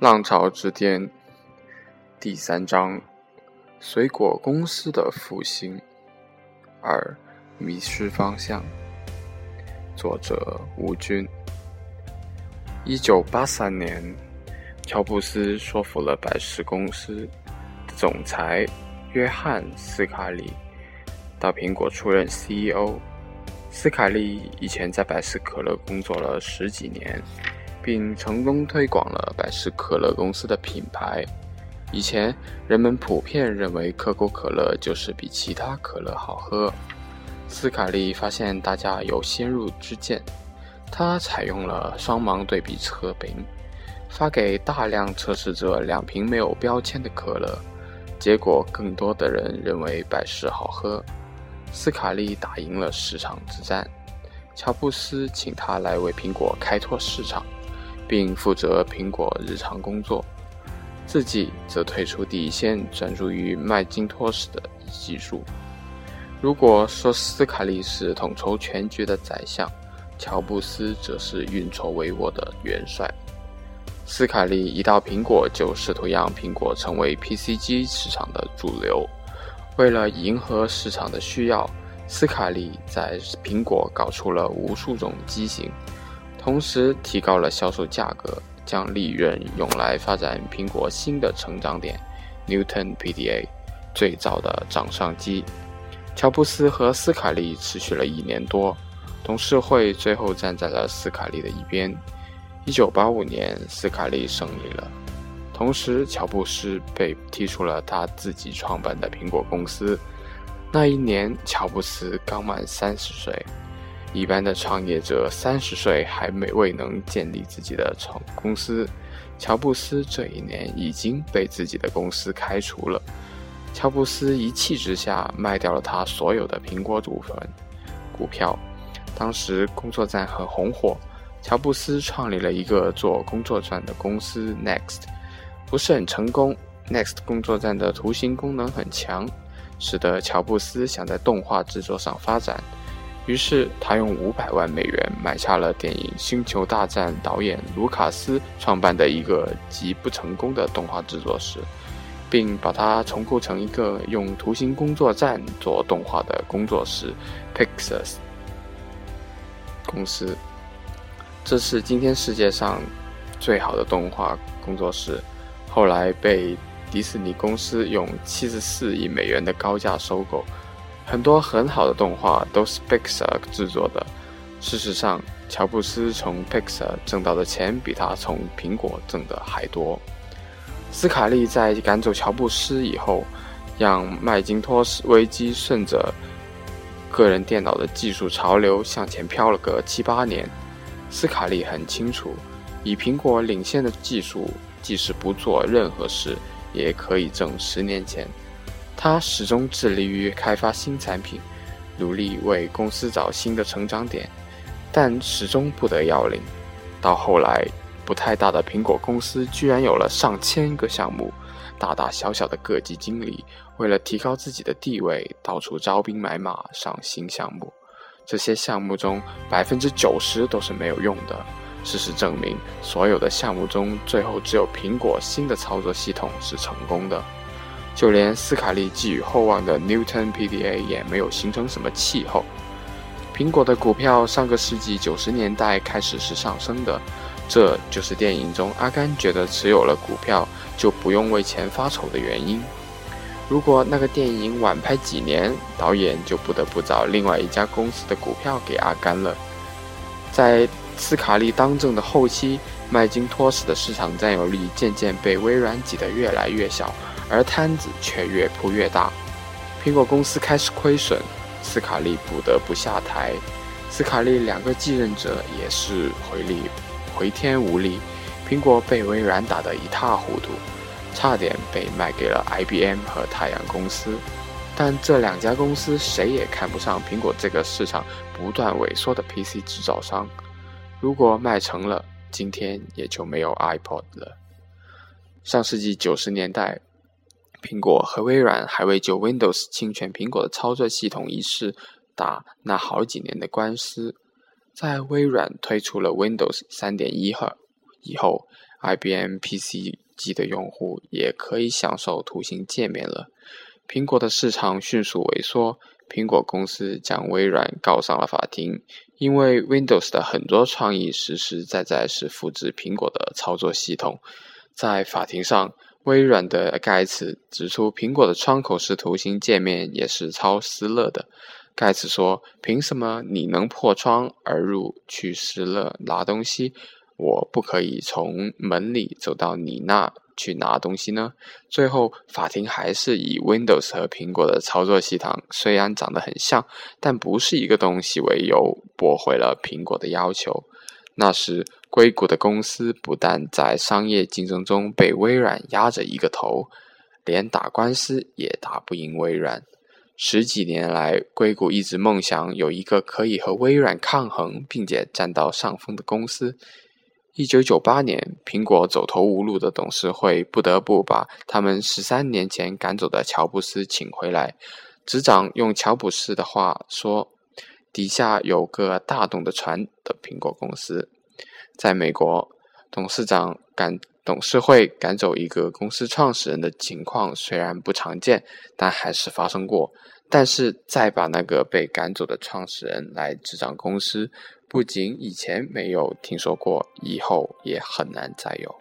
浪潮之巅第三章：水果公司的复兴。二、迷失方向。作者：吴军。一九八三年，乔布斯说服了百事公司的总裁约翰·斯卡利到苹果出任 CEO。斯卡利以前在百事可乐工作了十几年。并成功推广了百事可乐公司的品牌。以前人们普遍认为可口可乐就是比其他可乐好喝。斯卡利发现大家有先入之见，他采用了双盲对比测评，发给大量测试者两瓶没有标签的可乐，结果更多的人认为百事好喝。斯卡利打赢了市场之战，乔布斯请他来为苹果开拓市场。并负责苹果日常工作，自己则退出第一线，专注于麦金托斯的技术。如果说斯卡利是统筹全局的宰相，乔布斯则是运筹帷幄的元帅。斯卡利一到苹果就试图让苹果成为 PC 机市场的主流。为了迎合市场的需要，斯卡利在苹果搞出了无数种机型。同时提高了销售价格，将利润用来发展苹果新的成长点 ——Newton PDA，最早的掌上机。乔布斯和斯卡利持续了一年多，董事会最后站在了斯卡利的一边。1985年，斯卡利胜利了，同时乔布斯被踢出了他自己创办的苹果公司。那一年，乔布斯刚满三十岁。一般的创业者三十岁还没未能建立自己的创公司，乔布斯这一年已经被自己的公司开除了。乔布斯一气之下卖掉了他所有的苹果股份股票。当时工作站很红火，乔布斯创立了一个做工作站的公司 Next，不是很成功。Next 工作站的图形功能很强，使得乔布斯想在动画制作上发展。于是，他用五百万美元买下了电影《星球大战》导演卢卡斯创办的一个极不成功的动画制作室，并把它重构成一个用图形工作站做动画的工作室 ——Pixar 公司。这是今天世界上最好的动画工作室，后来被迪士尼公司用七十四亿美元的高价收购。很多很好的动画都是 Pixar 制作的。事实上，乔布斯从 Pixar 挣到的钱比他从苹果挣的还多。斯卡利在赶走乔布斯以后，让麦金托斯危机顺着个人电脑的技术潮流向前飘了个七八年。斯卡利很清楚，以苹果领先的技术，即使不做任何事，也可以挣十年钱。他始终致力于开发新产品，努力为公司找新的成长点，但始终不得要领。到后来，不太大的苹果公司居然有了上千个项目，大大小小的各级经理为了提高自己的地位，到处招兵买马上新项目。这些项目中百分之九十都是没有用的。事实证明，所有的项目中，最后只有苹果新的操作系统是成功的。就连斯卡利寄予厚望的 Newton PDA 也没有形成什么气候。苹果的股票上个世纪九十年代开始是上升的，这就是电影中阿甘觉得持有了股票就不用为钱发愁的原因。如果那个电影晚拍几年，导演就不得不找另外一家公司的股票给阿甘了。在斯卡利当政的后期，麦金托斯的市场占有率渐渐被微软挤得越来越小。而摊子却越铺越大，苹果公司开始亏损，斯卡利不得不下台。斯卡利两个继任者也是回力回天无力，苹果被微软打得一塌糊涂，差点被卖给了 IBM 和太阳公司。但这两家公司谁也看不上苹果这个市场不断萎缩的 PC 制造商。如果卖成了，今天也就没有 iPod 了。上世纪九十年代。苹果和微软还未就 Windows 侵权苹果的操作系统一事打那好几年的官司。在微软推出了 Windows 3.1后以后 IBM PC 机的用户也可以享受图形界面了。苹果的市场迅速萎缩，苹果公司将微软告上了法庭，因为 Windows 的很多创意实实在在是复制苹果的操作系统。在法庭上，微软的盖茨指出，苹果的窗口式图形界面也是抄施乐的。盖茨说：“凭什么你能破窗而入去施乐拿东西，我不可以从门里走到你那去拿东西呢？”最后，法庭还是以 Windows 和苹果的操作系统虽然长得很像，但不是一个东西为由，驳回了苹果的要求。那时，硅谷的公司不但在商业竞争中被微软压着一个头，连打官司也打不赢微软。十几年来，硅谷一直梦想有一个可以和微软抗衡并且占到上风的公司。一九九八年，苹果走投无路的董事会不得不把他们十三年前赶走的乔布斯请回来。执掌用乔布斯的话说：“底下有个大懂的船的苹果公司。”在美国，董事长赶董事会赶走一个公司创始人的情况虽然不常见，但还是发生过。但是再把那个被赶走的创始人来执掌公司，不仅以前没有听说过，以后也很难再有。